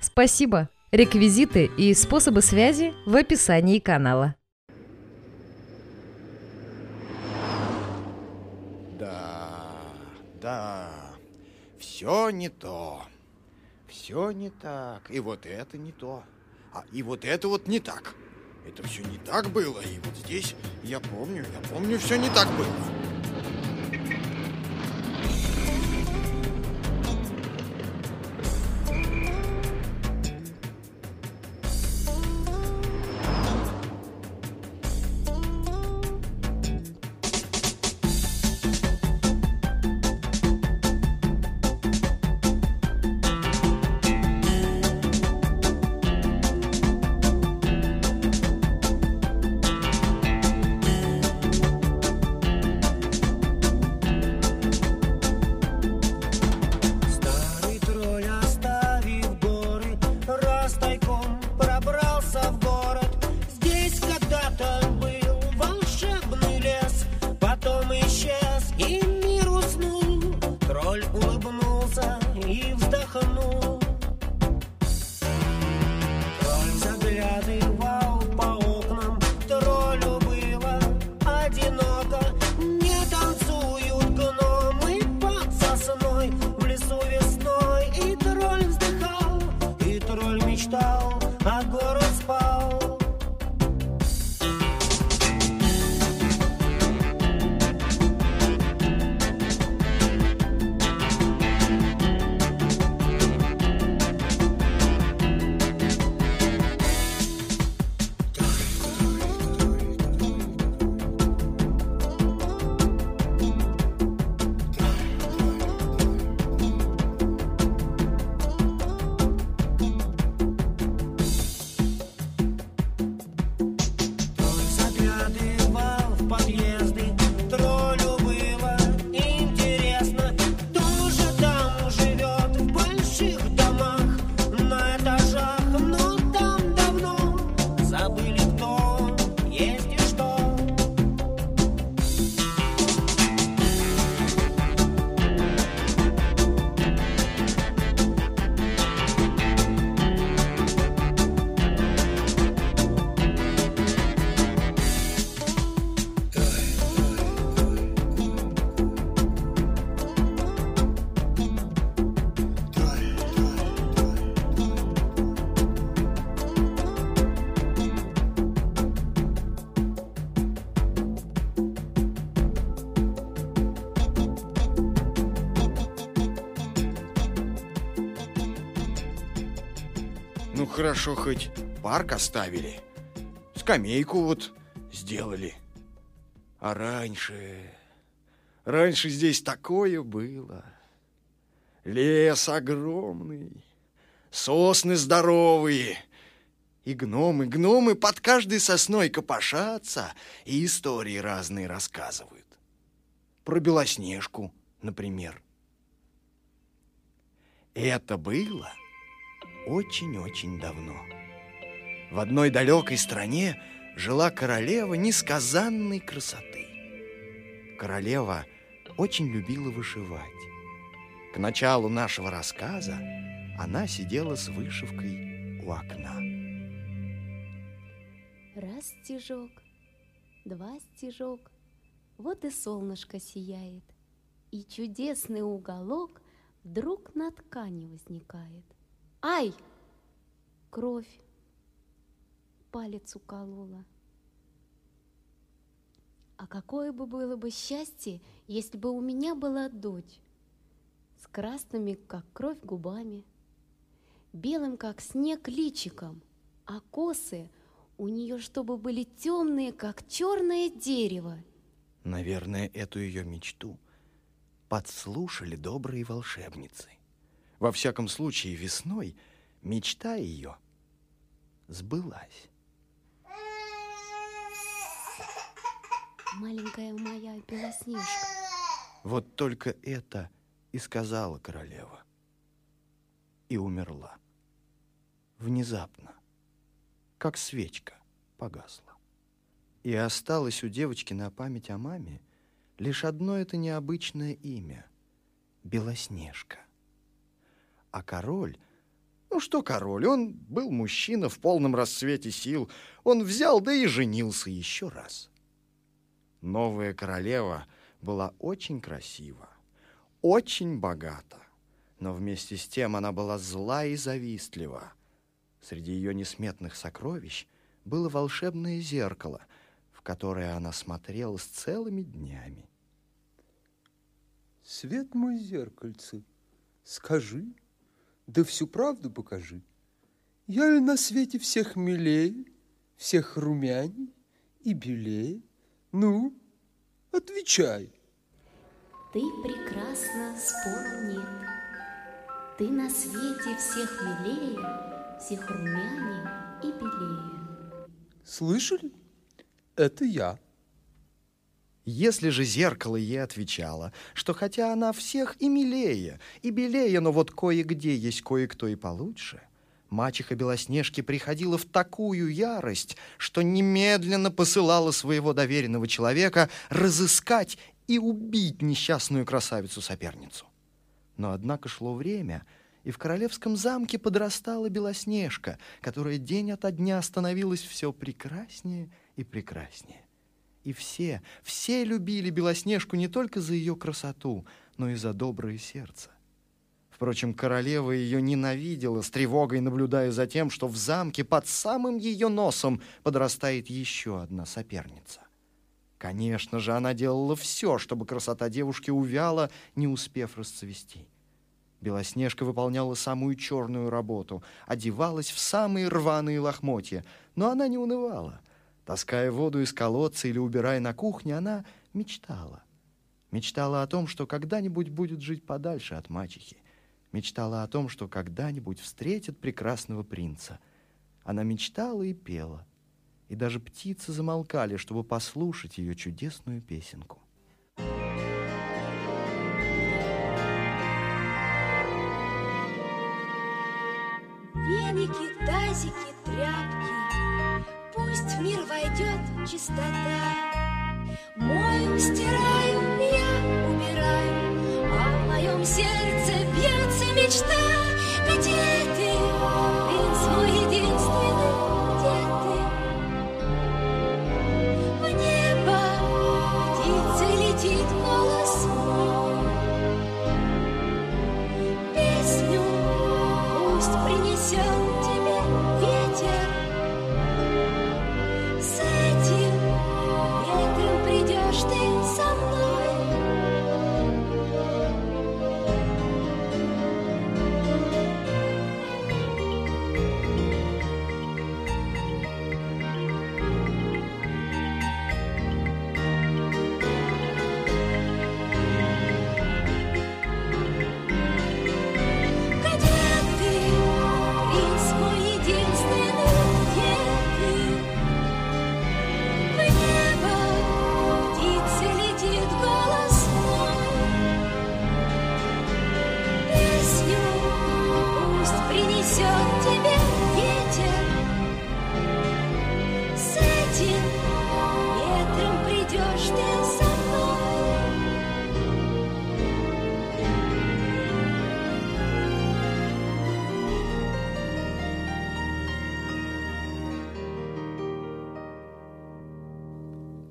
Спасибо! Реквизиты и способы связи в описании канала. Да, да, все не то. Все не так. И вот это не то. А и вот это вот не так. Это все не так было. И вот здесь я помню, я помню, все не так было. Хорошо, хоть парк оставили. Скамейку вот сделали. А раньше... Раньше здесь такое было. Лес огромный, сосны здоровые. И гномы, гномы под каждой сосной копошатся и истории разные рассказывают. Про Белоснежку, например. Это было очень-очень давно. В одной далекой стране жила королева несказанной красоты. Королева очень любила вышивать. К началу нашего рассказа она сидела с вышивкой у окна. Раз стежок, два стежок, вот и солнышко сияет, и чудесный уголок вдруг на ткани возникает. Ай! Кровь. Палец уколола. А какое бы было бы счастье, если бы у меня была дочь с красными, как кровь, губами, белым, как снег, личиком, а косы у нее чтобы были темные, как черное дерево. Наверное, эту ее мечту подслушали добрые волшебницы. Во всяком случае, весной мечта ее сбылась. Маленькая моя Белоснежка. Вот только это и сказала королева. И умерла. Внезапно, как свечка, погасла. И осталось у девочки на память о маме лишь одно это необычное имя — Белоснежка. А король... Ну что король, он был мужчина в полном расцвете сил. Он взял, да и женился еще раз. Новая королева была очень красива, очень богата, но вместе с тем она была зла и завистлива. Среди ее несметных сокровищ было волшебное зеркало, в которое она смотрела с целыми днями. Свет мой зеркальце, скажи, да всю правду покажи. Я ли на свете всех милее, всех румяней и белее? Ну, отвечай. Ты прекрасна, спору нет. Ты на свете всех милее, всех румяней и белее. Слышали? Это я. Если же зеркало ей отвечало, что хотя она всех и милее, и белее, но вот кое-где есть кое-кто и получше, мачеха Белоснежки приходила в такую ярость, что немедленно посылала своего доверенного человека разыскать и убить несчастную красавицу-соперницу. Но однако шло время, и в королевском замке подрастала Белоснежка, которая день ото дня становилась все прекраснее и прекраснее. И все, все любили Белоснежку не только за ее красоту, но и за доброе сердце. Впрочем, королева ее ненавидела, с тревогой наблюдая за тем, что в замке под самым ее носом подрастает еще одна соперница. Конечно же, она делала все, чтобы красота девушки увяла, не успев расцвести. Белоснежка выполняла самую черную работу, одевалась в самые рваные лохмотья, но она не унывала. Таская воду из колодца или убирая на кухне, она мечтала. Мечтала о том, что когда-нибудь будет жить подальше от мачехи. Мечтала о том, что когда-нибудь встретит прекрасного принца. Она мечтала и пела. И даже птицы замолкали, чтобы послушать ее чудесную песенку. Веники, тазики, тряпки, Пусть в мир войдет чистота. Мою, стираю, я убираю, А в моем сердце бьется мечта.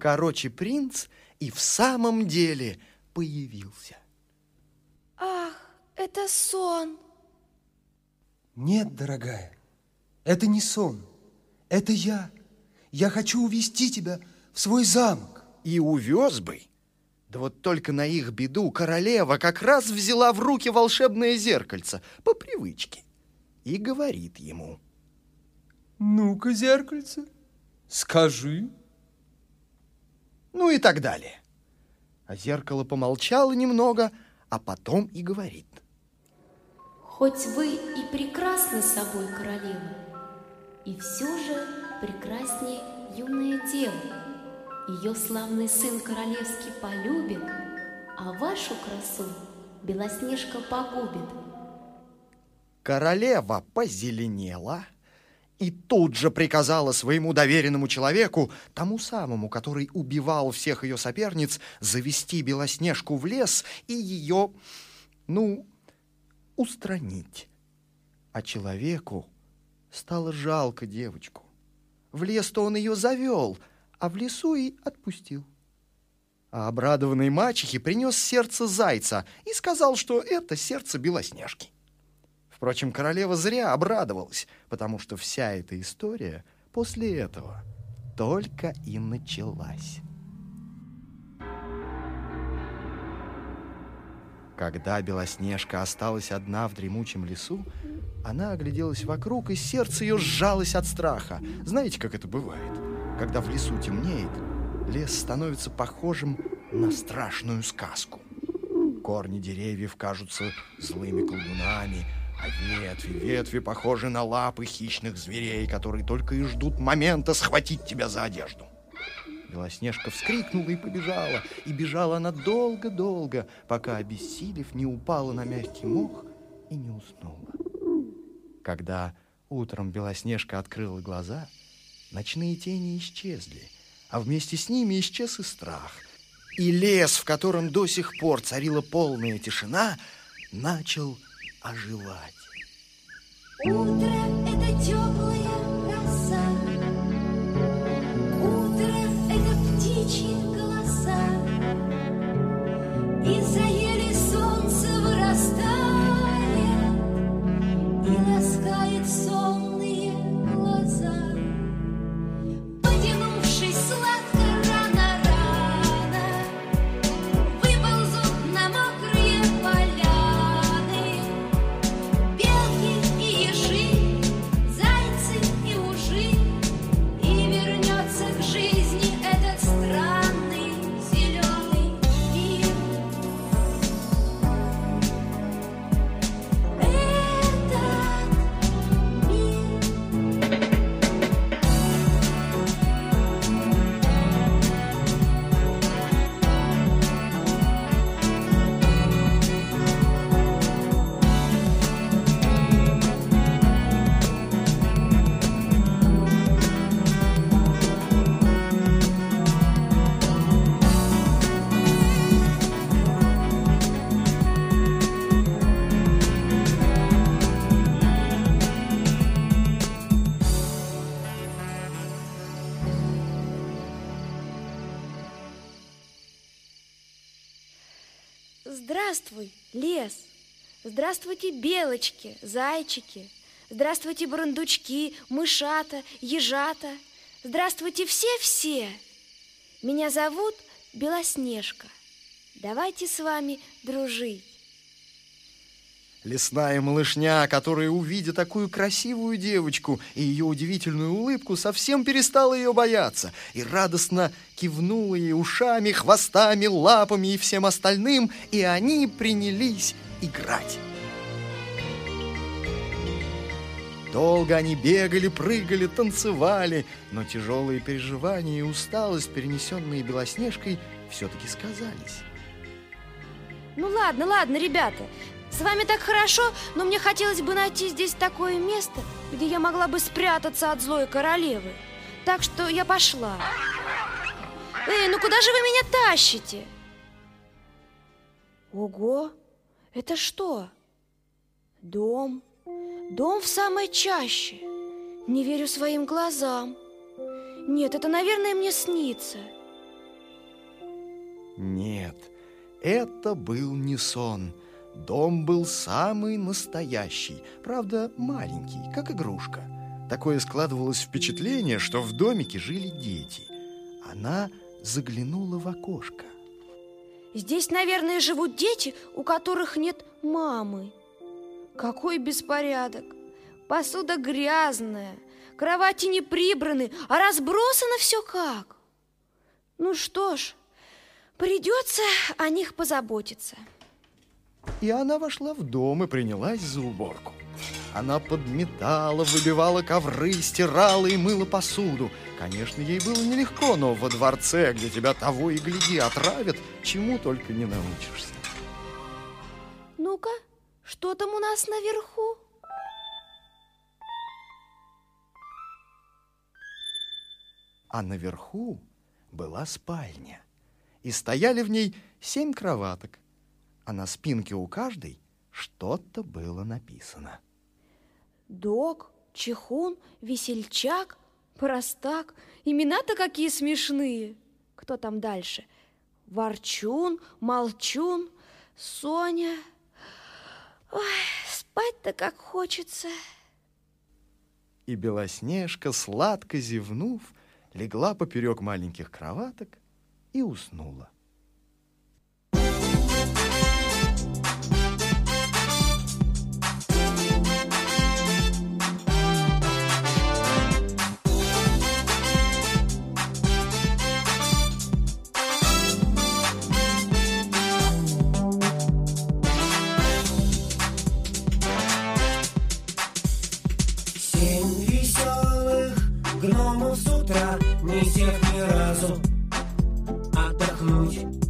Короче, принц и в самом деле появился. Ах, это сон. Нет, дорогая, это не сон. Это я. Я хочу увести тебя в свой замок. И увез бы. Да вот только на их беду королева как раз взяла в руки волшебное зеркальце по привычке и говорит ему. Ну-ка, зеркальце, скажи. Ну и так далее. А зеркало помолчало немного, а потом и говорит. Хоть вы и прекрасны собой, королева, И все же прекраснее юная дева. Ее славный сын королевский полюбит, А вашу красу Белоснежка погубит. Королева позеленела и тут же приказала своему доверенному человеку, тому самому, который убивал всех ее соперниц, завести Белоснежку в лес и ее, ну, устранить. А человеку стало жалко девочку. В лес-то он ее завел, а в лесу и отпустил. А обрадованный мачехе принес сердце зайца и сказал, что это сердце Белоснежки. Впрочем, королева зря обрадовалась, потому что вся эта история после этого только и началась. Когда Белоснежка осталась одна в дремучем лесу, она огляделась вокруг, и сердце ее сжалось от страха. Знаете, как это бывает? Когда в лесу темнеет, лес становится похожим на страшную сказку. Корни деревьев кажутся злыми колдунами, а ветви, ветви похожи на лапы хищных зверей, которые только и ждут момента схватить тебя за одежду. Белоснежка вскрикнула и побежала, и бежала она долго-долго, пока, обессилев, не упала на мягкий мох и не уснула. Когда утром Белоснежка открыла глаза, ночные тени исчезли, а вместе с ними исчез и страх. И лес, в котором до сих пор царила полная тишина, начал оживать. Утро — это теплая Здравствуй, лес! Здравствуйте, белочки, зайчики! Здравствуйте, бурундучки, мышата, ежата! Здравствуйте все-все! Меня зовут Белоснежка. Давайте с вами дружить. Лесная малышня, которая, увидя такую красивую девочку и ее удивительную улыбку, совсем перестала ее бояться и радостно кивнула ей ушами, хвостами, лапами и всем остальным, и они принялись играть. Долго они бегали, прыгали, танцевали, но тяжелые переживания и усталость, перенесенные Белоснежкой, все-таки сказались. Ну ладно, ладно, ребята, с вами так хорошо, но мне хотелось бы найти здесь такое место, где я могла бы спрятаться от злой королевы. Так что я пошла. Эй, ну куда же вы меня тащите? Ого, это что? Дом. Дом в самой чаще. Не верю своим глазам. Нет, это, наверное, мне снится. Нет, это был не сон. Дом был самый настоящий, правда, маленький, как игрушка. Такое складывалось впечатление, что в домике жили дети. Она заглянула в окошко. Здесь, наверное, живут дети, у которых нет мамы. Какой беспорядок! Посуда грязная, кровати не прибраны, а разбросано все как. Ну что ж, придется о них позаботиться. И она вошла в дом и принялась за уборку. Она подметала, выбивала ковры, стирала и мыла посуду. Конечно, ей было нелегко, но во дворце, где тебя того и гляди отравят, чему только не научишься. Ну-ка, что там у нас наверху? А наверху была спальня. И стояли в ней семь кроваток. А на спинке у каждой что-то было написано. Док, Чехун, Весельчак, Простак. Имена-то какие смешные. Кто там дальше? Ворчун, Молчун, Соня. Ой, спать-то как хочется. И Белоснежка, сладко зевнув, легла поперек маленьких кроваток и уснула. Утра Не сев ни разу. Отдохнуть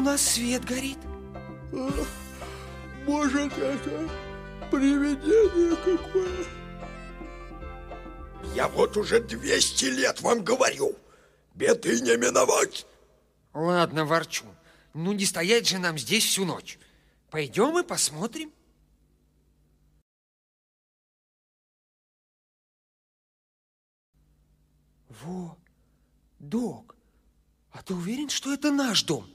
у нас свет горит. Может, это привидение какое? Я вот уже 200 лет вам говорю. Беды не миновать. Ладно, ворчу. Ну, не стоять же нам здесь всю ночь. Пойдем и посмотрим. Во, док, а ты уверен, что это наш дом?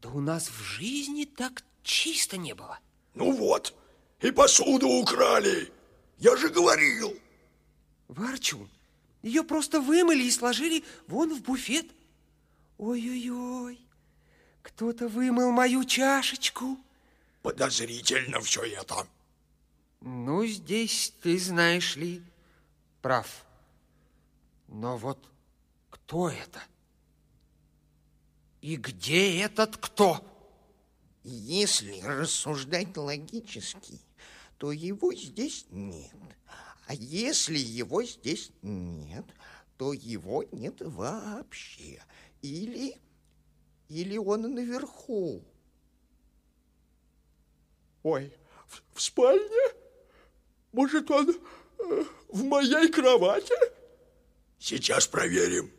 Да у нас в жизни так чисто не было. Ну вот, и посуду украли. Я же говорил. Ворчун, ее просто вымыли и сложили вон в буфет. Ой-ой-ой, кто-то вымыл мою чашечку. Подозрительно все это. Ну, здесь ты знаешь ли, прав. Но вот кто это? И где этот кто? Если рассуждать логически, то его здесь нет. А если его здесь нет, то его нет вообще. Или, или он наверху. Ой, в, в спальне? Может, он э, в моей кровати? Сейчас проверим.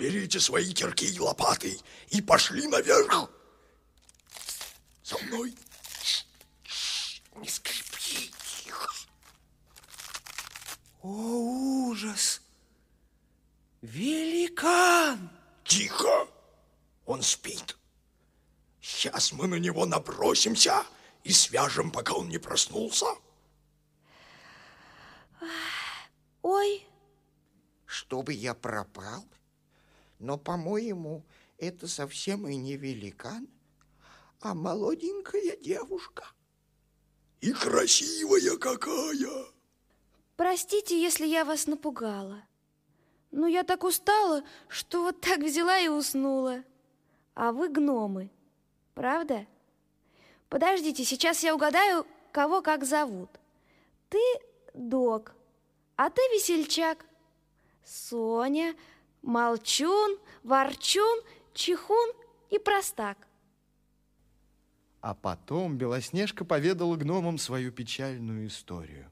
Берите свои кирки и лопаты и пошли наверх. За мной. Не скрипи, тихо. О, ужас! Великан! Тихо. Он спит. Сейчас мы на него набросимся и свяжем, пока он не проснулся. чтобы я пропал? Но, по-моему, это совсем и не великан, а молоденькая девушка. И красивая какая. Простите, если я вас напугала. Но я так устала, что вот так взяла и уснула. А вы гномы, правда? Подождите, сейчас я угадаю, кого как зовут. Ты Док, а ты Весельчак. Соня, Молчун, Ворчун, Чихун и Простак. А потом Белоснежка поведала гномам свою печальную историю.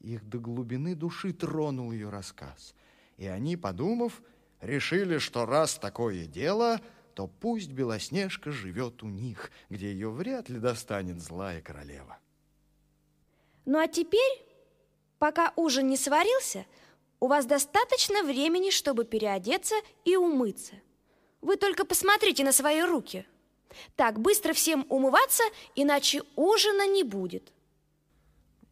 Их до глубины души тронул ее рассказ. И они, подумав, решили, что раз такое дело, то пусть Белоснежка живет у них, где ее вряд ли достанет злая королева. Ну а теперь, пока ужин не сварился, у вас достаточно времени, чтобы переодеться и умыться. Вы только посмотрите на свои руки. Так, быстро всем умываться, иначе ужина не будет.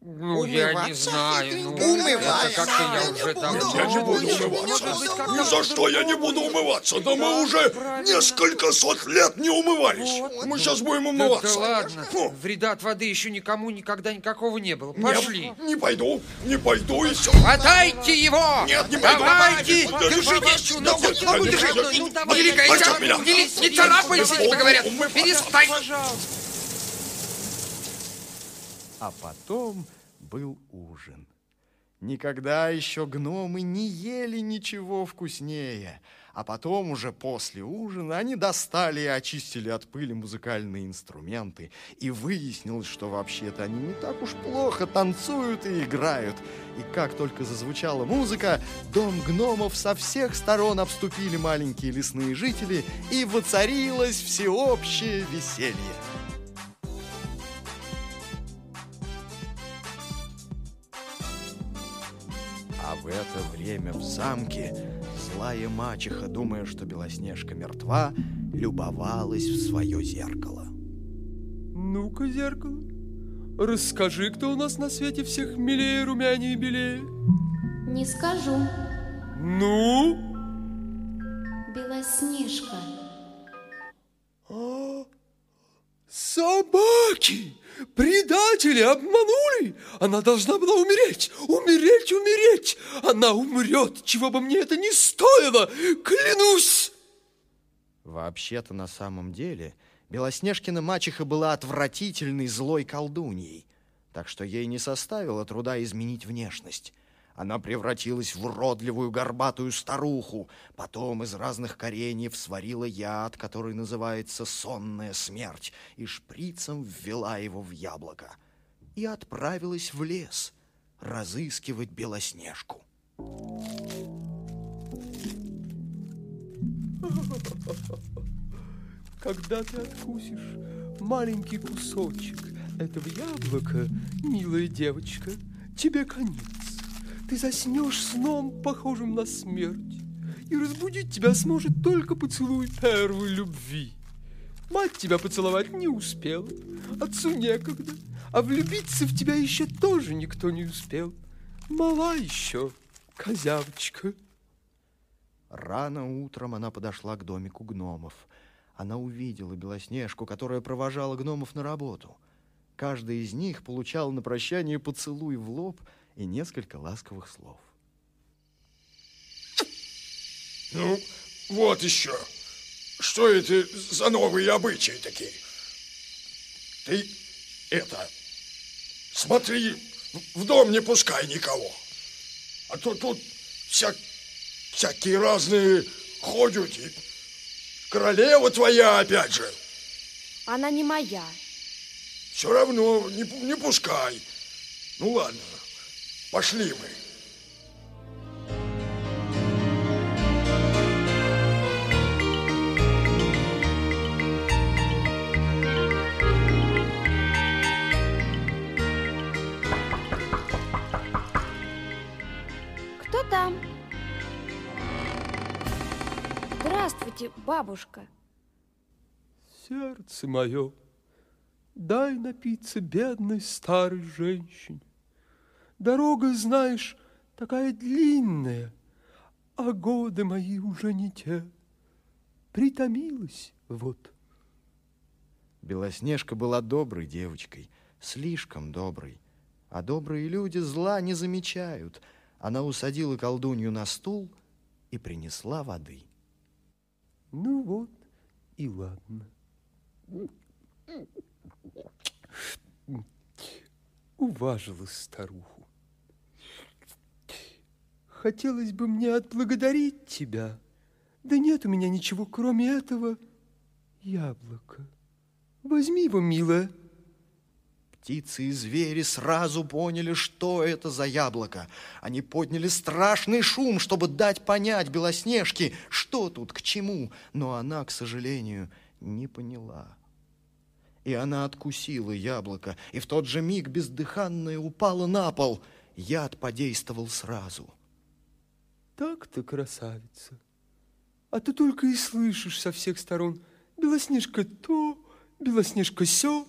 Ну, я не Умываться? знаю. Ну, Умываться? это как-то я уже давно... Я не буду умываться. Ни за что я не буду умываться. Да мы уже несколько сот лет не умывались. Мы сейчас будем Да, умываться. да ладно, Фу. вреда от воды еще никому никогда никакого не было. Не- Пошли. Не, пойду, не пойду и все. Хватайте его! Нет, не пойду. Давайте! Да, Держите! да, Ну, да, вот, да, ну, да, держи! Ну, да, да, Великая пойдем, ча- меня. Не, не тебе говорят! Перестань! А потом был ужин. Никогда еще гномы не ели ничего вкуснее. А потом уже после ужина они достали и очистили от пыли музыкальные инструменты. И выяснилось, что вообще-то они не так уж плохо танцуют и играют. И как только зазвучала музыка, дом гномов со всех сторон обступили маленькие лесные жители, и воцарилось всеобщее веселье. В это время в замке злая мачеха, думая, что Белоснежка мертва, любовалась в свое зеркало. Ну-ка, зеркало, расскажи, кто у нас на свете всех милее, румянее и белее. Не скажу, Ну? Белоснежка. Собаки! Предатели обманули! Она должна была умереть! Умереть, умереть! Она умрет, чего бы мне это ни стоило! Клянусь! Вообще-то на самом деле Белоснежкина мачеха была отвратительной злой колдуньей, так что ей не составило труда изменить внешность. Она превратилась в уродливую горбатую старуху, потом из разных кореньев сварила яд, который называется сонная смерть, и шприцем ввела его в яблоко. И отправилась в лес разыскивать Белоснежку. Когда ты откусишь маленький кусочек этого яблока, милая девочка, тебе конец. Ты заснешь сном, похожим на смерть, и разбудить тебя сможет только поцелуй первой любви. Мать тебя поцеловать не успела, отцу некогда, а влюбиться в тебя еще тоже никто не успел. Мала еще, козявочка. Рано утром она подошла к домику гномов. Она увидела Белоснежку, которая провожала гномов на работу. Каждый из них получал на прощание поцелуй в лоб и несколько ласковых слов. Ну, вот еще. Что это за новые обычаи такие? Ты это, смотри, в- дом не пускай никого. А то тут вся, всякие разные ходят. И королева твоя опять же. Она не моя. Все равно не, не пускай. Ну ладно, пошли мы. Кто там? Здравствуйте, бабушка. Сердце мое, дай напиться бедной старой женщине. Дорога, знаешь, такая длинная, а годы мои уже не те. Притомилась вот. Белоснежка была доброй девочкой, слишком доброй. А добрые люди зла не замечают. Она усадила колдунью на стул и принесла воды. Ну вот и ладно. Уважила старуху. Хотелось бы мне отблагодарить тебя. Да нет у меня ничего, кроме этого яблока. Возьми его, милая. Птицы и звери сразу поняли, что это за яблоко. Они подняли страшный шум, чтобы дать понять Белоснежке, что тут к чему. Но она, к сожалению, не поняла. И она откусила яблоко, и в тот же миг бездыханное упало на пол. Яд подействовал сразу. Так-то, красавица. А ты только и слышишь со всех сторон. Белоснежка то, Белоснежка сё.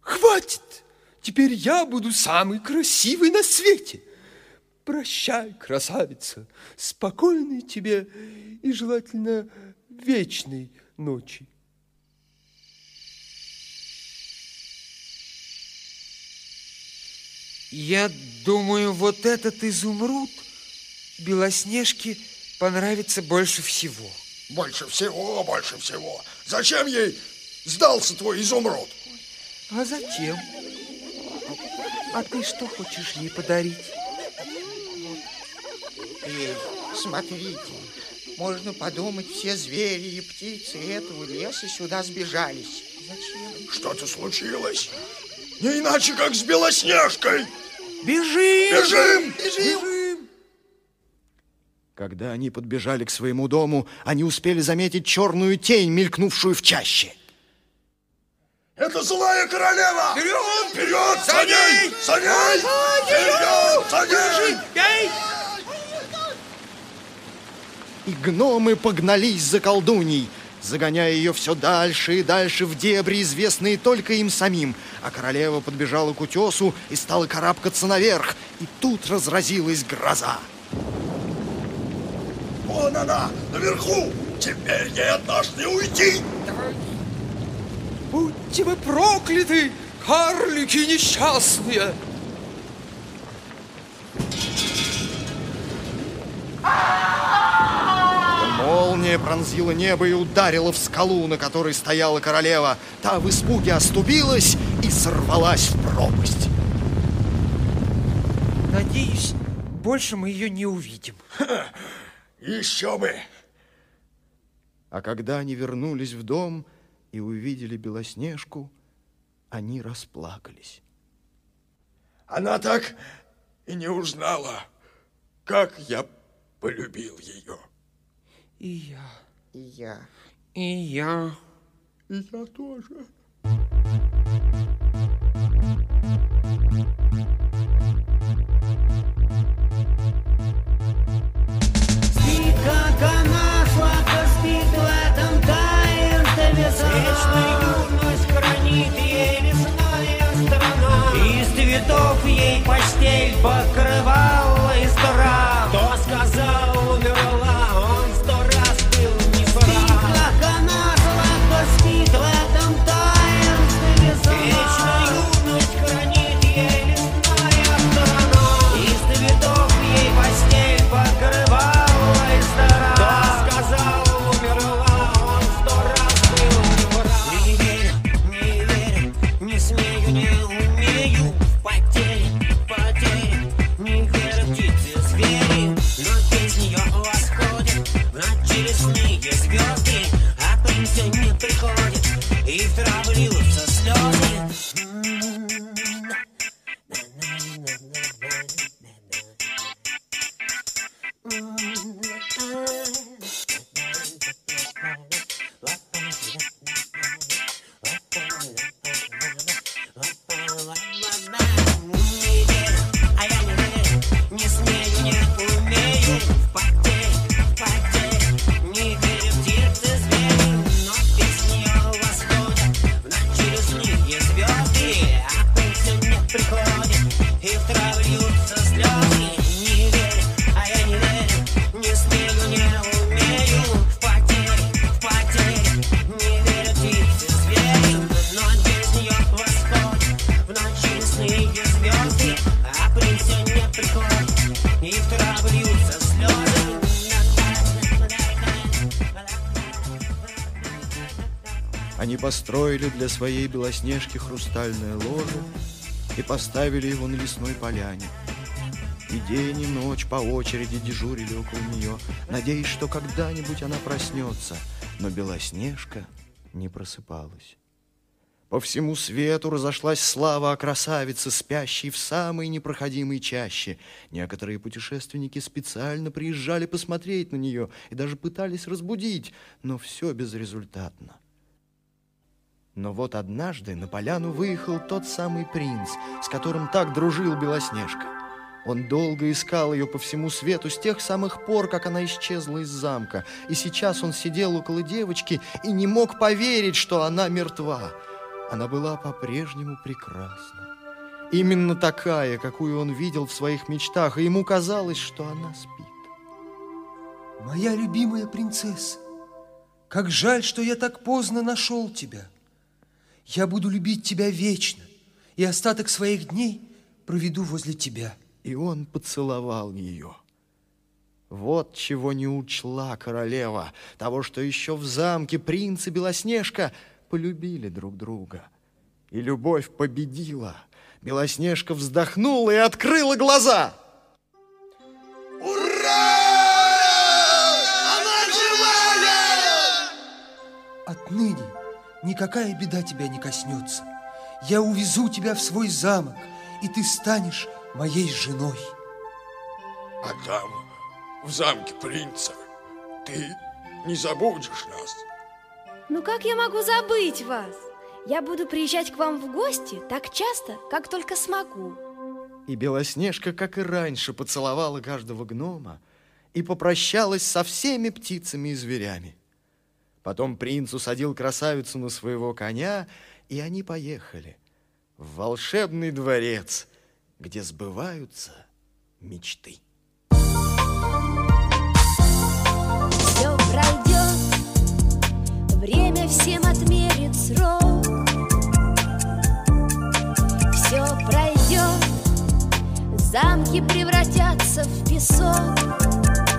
Хватит! Теперь я буду самый красивый на свете. Прощай, красавица, спокойной тебе и желательно вечной ночи. Я думаю, вот этот изумруд Белоснежке понравится больше всего. Больше всего, больше всего. Зачем ей сдался твой изумруд? А зачем? А ты что хочешь ей подарить? Эй, смотрите, можно подумать, все звери и птицы этого леса сюда сбежались. Зачем? Что-то случилось? Не иначе, как с Белоснежкой. Бежим! Бежим! Бежим! Когда они подбежали к своему дому, они успели заметить черную тень, мелькнувшую в чаще. Это злая королева! Вперед! Вперед! За ней! За ней! Вперед! За ней! Эй! И гномы погнались за колдуней, загоняя ее все дальше и дальше в дебри, известные только им самим. А королева подбежала к утесу и стала карабкаться наверх. И тут разразилась гроза. Вон она, наверху! Теперь ей от нас не уйти! Будьте вы прокляты, карлики несчастные! Молния пронзила небо и ударила в скалу, на которой стояла королева. Та в испуге оступилась и сорвалась в пропасть. Надеюсь, больше мы ее не увидим. Еще бы! А когда они вернулись в дом и увидели Белоснежку, они расплакались. Она так и не узнала, как я полюбил ее. И я, И я. и я. И я тоже. Вечную юность хранит ей лесная страна. Из цветов ей постель покрывала для своей Белоснежки хрустальное ложе и поставили его на лесной поляне. И день, и ночь по очереди дежурили около нее, надеясь, что когда-нибудь она проснется. Но Белоснежка не просыпалась. По всему свету разошлась слава о красавице, спящей в самой непроходимой чаще. Некоторые путешественники специально приезжали посмотреть на нее и даже пытались разбудить, но все безрезультатно. Но вот однажды на поляну выехал тот самый принц, с которым так дружил Белоснежка. Он долго искал ее по всему свету с тех самых пор, как она исчезла из замка. И сейчас он сидел около девочки и не мог поверить, что она мертва. Она была по-прежнему прекрасна. Именно такая, какую он видел в своих мечтах, и ему казалось, что она спит. Моя любимая принцесса, как жаль, что я так поздно нашел тебя. Я буду любить тебя вечно, и остаток своих дней проведу возле тебя. И он поцеловал ее. Вот чего не учла королева, того, что еще в замке принц и Белоснежка полюбили друг друга. И любовь победила. Белоснежка вздохнула и открыла глаза. Отныне никакая беда тебя не коснется. Я увезу тебя в свой замок, и ты станешь моей женой. А там, в замке принца, ты не забудешь нас. Ну как я могу забыть вас? Я буду приезжать к вам в гости так часто, как только смогу. И Белоснежка, как и раньше, поцеловала каждого гнома и попрощалась со всеми птицами и зверями. Потом принц усадил красавицу на своего коня, и они поехали в волшебный дворец, где сбываются мечты. Все пройдет, время всем отмерит срок. Все пройдет, замки превратятся в песок.